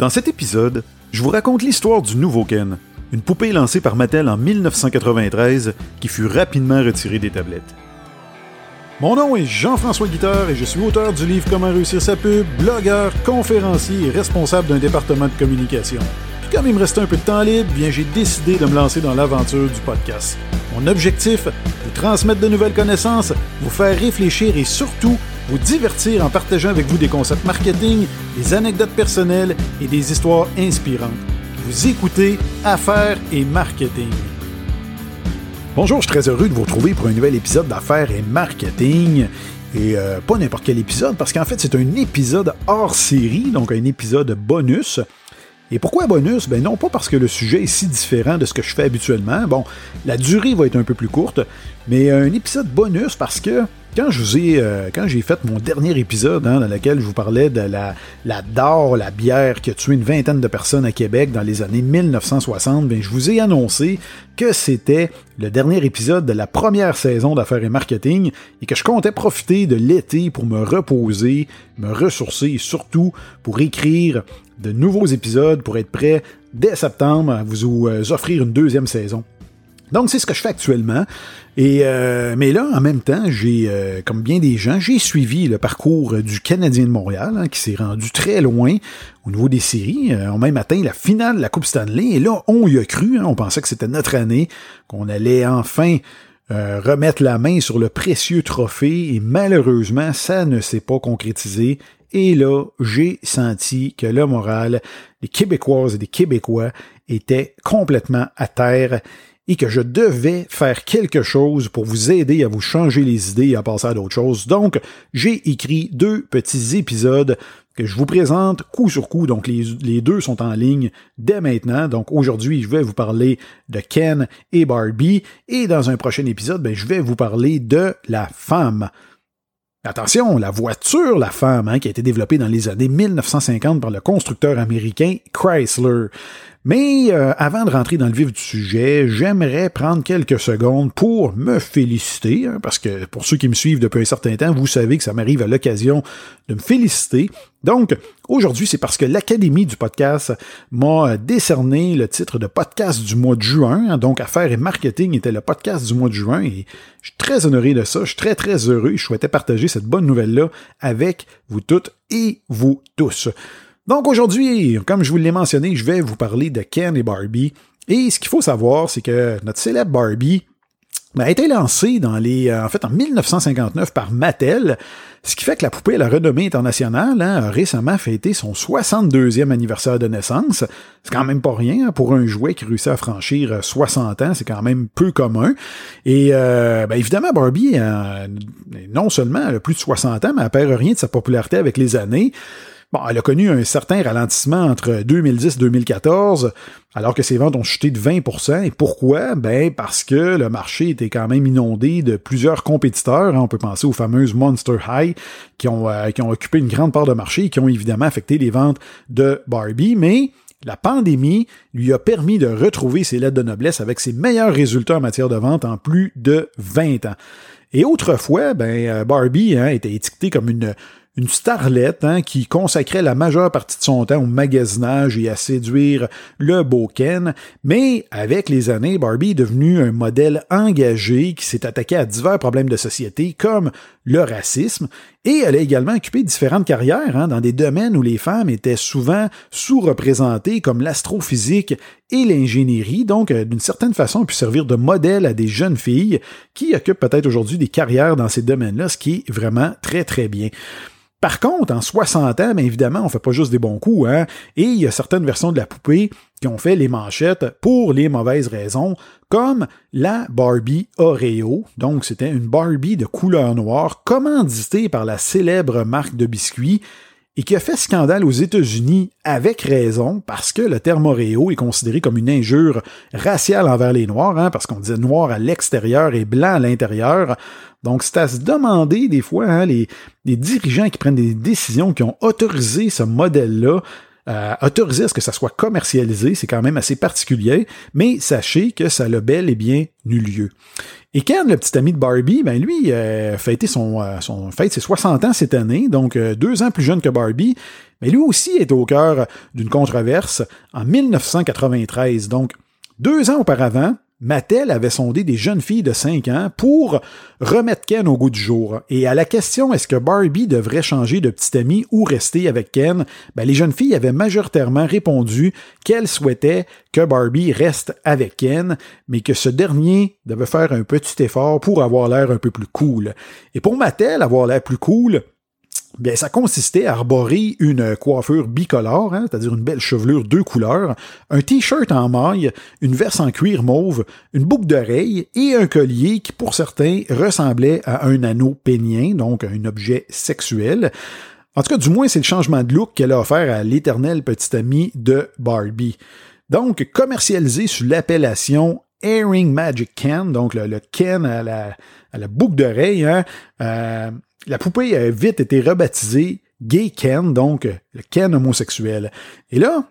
Dans cet épisode, je vous raconte l'histoire du nouveau Ken, une poupée lancée par Mattel en 1993 qui fut rapidement retirée des tablettes. Mon nom est Jean-François Guitard et je suis auteur du livre Comment réussir sa pub, blogueur, conférencier et responsable d'un département de communication. Puis comme il me restait un peu de temps libre, bien j'ai décidé de me lancer dans l'aventure du podcast. Mon objectif, vous transmettre de nouvelles connaissances, vous faire réfléchir et surtout vous divertir en partageant avec vous des concepts marketing, des anecdotes personnelles et des histoires inspirantes. Vous écoutez Affaires et Marketing. Bonjour, je suis très heureux de vous retrouver pour un nouvel épisode d'Affaires et Marketing. Et euh, pas n'importe quel épisode, parce qu'en fait, c'est un épisode hors série, donc un épisode bonus. Et pourquoi bonus? Ben non pas parce que le sujet est si différent de ce que je fais habituellement. Bon, la durée va être un peu plus courte, mais un épisode bonus parce que quand je vous ai, euh, quand j'ai fait mon dernier épisode hein, dans lequel je vous parlais de la, la d'or, la bière qui a tué une vingtaine de personnes à Québec dans les années 1960, ben, je vous ai annoncé que c'était le dernier épisode de la première saison d'affaires et marketing et que je comptais profiter de l'été pour me reposer, me ressourcer et surtout pour écrire de nouveaux épisodes pour être prêt dès septembre à vous euh, offrir une deuxième saison. Donc, c'est ce que je fais actuellement. Et euh, mais là, en même temps, j'ai, euh, comme bien des gens, j'ai suivi le parcours du Canadien de Montréal, hein, qui s'est rendu très loin au niveau des séries. on a même atteint la finale de la Coupe Stanley. Et là, on y a cru. Hein. on pensait que c'était notre année, qu'on allait enfin remettre la main sur le précieux trophée. Et malheureusement, ça ne s'est pas concrétisé. Et là, j'ai senti que le moral des Québécoises et des Québécois était complètement à terre et que je devais faire quelque chose pour vous aider à vous changer les idées et à passer à d'autres choses. Donc, j'ai écrit deux petits épisodes que je vous présente coup sur coup. Donc, les, deux sont en ligne dès maintenant. Donc, aujourd'hui, je vais vous parler de Ken et Barbie. Et dans un prochain épisode, ben, je vais vous parler de la femme. Attention, la voiture, la femme, hein, qui a été développée dans les années 1950 par le constructeur américain Chrysler. Mais euh, avant de rentrer dans le vif du sujet, j'aimerais prendre quelques secondes pour me féliciter, hein, parce que pour ceux qui me suivent depuis un certain temps, vous savez que ça m'arrive à l'occasion de me féliciter. Donc, aujourd'hui, c'est parce que l'Académie du podcast m'a décerné le titre de podcast du mois de juin. Hein, donc, Affaires et Marketing était le podcast du mois de juin et je suis très honoré de ça. Je suis très, très heureux. Je souhaitais partager cette bonne nouvelle-là avec vous toutes et vous tous. Donc aujourd'hui, comme je vous l'ai mentionné, je vais vous parler de Ken et Barbie. Et ce qu'il faut savoir, c'est que notre célèbre Barbie ben, a été lancée dans les, euh, en fait, en 1959 par Mattel, ce qui fait que la poupée à la renommée internationale hein, a récemment fêté son 62e anniversaire de naissance. C'est quand même pas rien hein, pour un jouet qui réussit à franchir 60 ans, c'est quand même peu commun. Et euh, ben, évidemment, Barbie, euh, non seulement elle a plus de 60 ans, mais elle perd rien de sa popularité avec les années. Bon, elle a connu un certain ralentissement entre 2010 et 2014, alors que ses ventes ont chuté de 20% Et pourquoi? Ben, parce que le marché était quand même inondé de plusieurs compétiteurs. On peut penser aux fameuses Monster High qui ont, euh, qui ont occupé une grande part de marché et qui ont évidemment affecté les ventes de Barbie. Mais la pandémie lui a permis de retrouver ses lettres de noblesse avec ses meilleurs résultats en matière de vente en plus de 20 ans. Et autrefois, ben, euh, Barbie hein, était étiquetée comme une, une starlette hein, qui consacrait la majeure partie de son temps au magasinage et à séduire le beau Ken, mais avec les années, Barbie est devenue un modèle engagé qui s'est attaqué à divers problèmes de société comme le racisme, et elle a également occupé différentes carrières hein, dans des domaines où les femmes étaient souvent sous-représentées comme l'astrophysique et l'ingénierie, donc euh, d'une certaine façon, elle pu servir de modèle à des jeunes filles qui occupent peut-être aujourd'hui des carrières dans ces domaines-là, ce qui est vraiment très très bien. Par contre, en 60 ans, bien évidemment, on fait pas juste des bons coups, hein? Et il y a certaines versions de la poupée qui ont fait les manchettes pour les mauvaises raisons, comme la Barbie Oreo. Donc, c'était une Barbie de couleur noire, commanditée par la célèbre marque de biscuits et qui a fait scandale aux États-Unis avec raison, parce que le terme Oreo est considéré comme une injure raciale envers les Noirs, hein, parce qu'on disait noir à l'extérieur et blanc à l'intérieur. Donc, c'est à se demander des fois, hein, les, dirigeants qui prennent des décisions qui ont autorisé ce modèle-là, euh, autoriser à ce que ça soit commercialisé, c'est quand même assez particulier, mais sachez que ça a bel et bien eu lieu. Et Ken, le petit ami de Barbie, ben lui, euh, fêté son, euh, son fête ses 60 ans cette année, donc euh, deux ans plus jeune que Barbie, mais lui aussi est au cœur d'une controverse en 1993. Donc, deux ans auparavant, Mattel avait sondé des jeunes filles de 5 ans pour remettre Ken au goût du jour. Et à la question est-ce que Barbie devrait changer de petit ami ou rester avec Ken, ben, les jeunes filles avaient majoritairement répondu qu'elles souhaitaient que Barbie reste avec Ken, mais que ce dernier devait faire un petit effort pour avoir l'air un peu plus cool. Et pour Mattel, avoir l'air plus cool, Bien, ça consistait à arborer une coiffure bicolore, hein, c'est-à-dire une belle chevelure deux couleurs, un t-shirt en maille, une veste en cuir mauve, une boucle d'oreille et un collier qui, pour certains, ressemblait à un anneau pénien, donc un objet sexuel. En tout cas, du moins, c'est le changement de look qu'elle a offert à l'éternel petit ami de Barbie. Donc, commercialisé sous l'appellation Airing Magic Ken, donc le, Ken à la, à la boucle d'oreille, hein, euh, la poupée a vite été rebaptisée Gay Ken, donc le Ken homosexuel. Et là,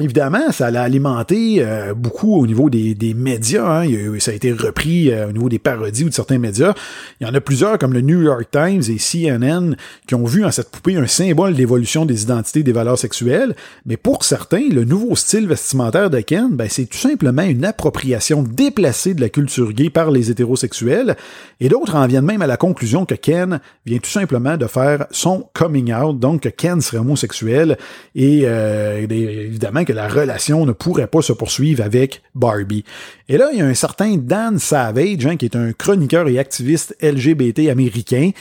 Évidemment, ça l'a alimenté euh, beaucoup au niveau des, médias. Hein. ça a été repris euh, au niveau des parodies ou de certains médias. Il y en a plusieurs, comme le New York Times et CNN, qui ont vu en cette poupée un symbole d'évolution des identités des valeurs sexuelles. Mais pour certains, le nouveau style vestimentaire de Ken, ben, c'est tout simplement une appropriation déplacée de la culture gay par les hétérosexuels. Et d'autres en viennent même à la conclusion que Ken vient tout simplement de faire son coming out, donc que Ken serait homosexuel. Et euh, évidemment, que la relation ne pourrait pas se poursuivre avec Barbie. Et là, il y a un certain Dan Savage, hein, qui est un chroniqueur et activiste LGBT américain,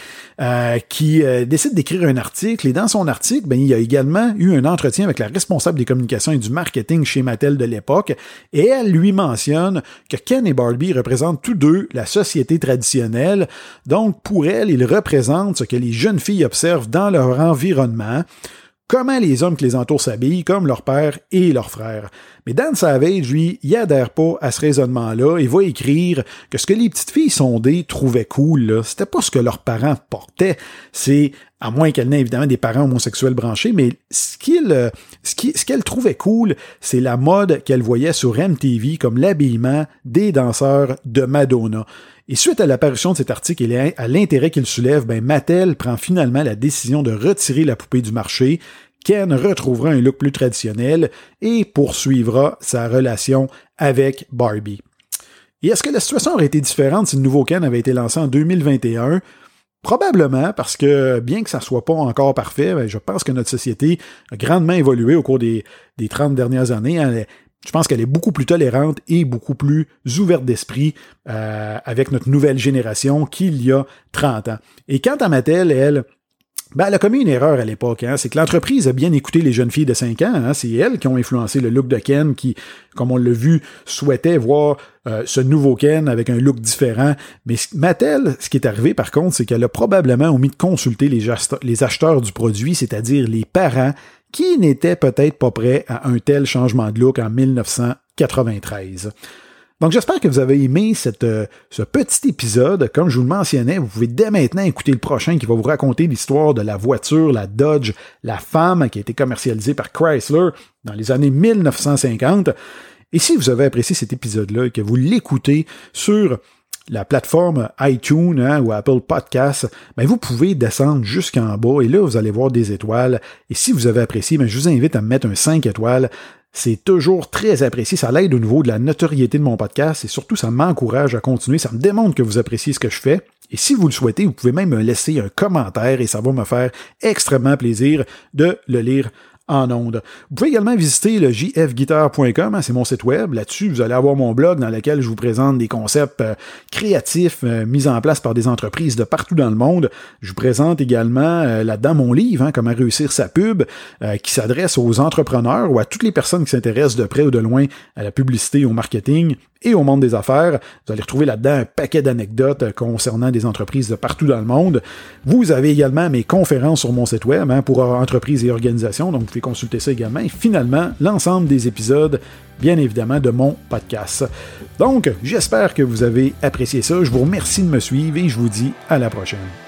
euh, qui euh, décide d'écrire un article. Et dans son article, ben, il y a également eu un entretien avec la responsable des communications et du marketing chez Mattel de l'époque. Et elle lui mentionne que Ken et Barbie représentent tous deux la société traditionnelle. Donc, pour elle, ils représentent ce que les jeunes filles observent dans leur environnement comment les hommes qui les entourent s'habillent, comme leur père et leur frère. Mais Dan Savage, lui, il adhère pas à ce raisonnement-là et va écrire que ce que les petites filles sondées trouvaient cool, c'était pas ce que leurs parents portaient. C'est, à moins qu'elles n'aient évidemment des parents homosexuels branchés, mais ce qu'elles ce ce qu'elle trouvait cool, c'est la mode qu'elle voyait sur MTV comme l'habillement des danseurs de Madonna. Et suite à l'apparition de cet article et à l'intérêt qu'il soulève, ben Mattel prend finalement la décision de retirer la poupée du marché. Ken retrouvera un look plus traditionnel et poursuivra sa relation avec Barbie. Et est-ce que la situation aurait été différente si le nouveau Ken avait été lancé en 2021? Probablement, parce que bien que ça soit pas encore parfait, ben, je pense que notre société a grandement évolué au cours des, des 30 dernières années. Hein je pense qu'elle est beaucoup plus tolérante et beaucoup plus ouverte d'esprit euh, avec notre nouvelle génération qu'il y a 30 ans. Et quant à Mattel, elle, ben, elle a commis une erreur à l'époque. Hein. C'est que l'entreprise a bien écouté les jeunes filles de 5 ans. Hein. C'est elles qui ont influencé le look de Ken qui, comme on l'a vu, souhaitait voir euh, ce nouveau Ken avec un look différent. Mais Mattel, ce qui est arrivé par contre, c'est qu'elle a probablement omis de consulter les, les acheteurs du produit, c'est-à-dire les parents qui n'était peut-être pas prêt à un tel changement de look en 1993. Donc j'espère que vous avez aimé euh, ce petit épisode. Comme je vous le mentionnais, vous pouvez dès maintenant écouter le prochain qui va vous raconter l'histoire de la voiture, la Dodge, la femme qui a été commercialisée par Chrysler dans les années 1950. Et si vous avez apprécié cet épisode-là et que vous l'écoutez sur la plateforme iTunes hein, ou Apple Podcasts, ben vous pouvez descendre jusqu'en bas et là, vous allez voir des étoiles. Et si vous avez apprécié, ben je vous invite à me mettre un 5 étoiles. C'est toujours très apprécié. Ça l'aide au niveau de la notoriété de mon podcast et surtout, ça m'encourage à continuer. Ça me démontre que vous appréciez ce que je fais. Et si vous le souhaitez, vous pouvez même me laisser un commentaire et ça va me faire extrêmement plaisir de le lire en ondes. Vous pouvez également visiter le jfguitar.com, hein, c'est mon site web. Là-dessus, vous allez avoir mon blog dans lequel je vous présente des concepts euh, créatifs euh, mis en place par des entreprises de partout dans le monde. Je vous présente également euh, là-dedans mon livre, hein, Comment réussir sa pub, qui s'adresse aux entrepreneurs ou à toutes les personnes qui s'intéressent de près ou de loin à la publicité, au marketing et au monde des affaires. Vous allez retrouver là-dedans un paquet d'anecdotes concernant des entreprises de partout dans le monde. Vous avez également mes conférences sur mon site web hein, pour entreprises et organisations, donc vous pouvez consulter ça également. Et finalement, l'ensemble des épisodes, bien évidemment, de mon podcast. Donc, j'espère que vous avez apprécié ça. Je vous remercie de me suivre et je vous dis à la prochaine.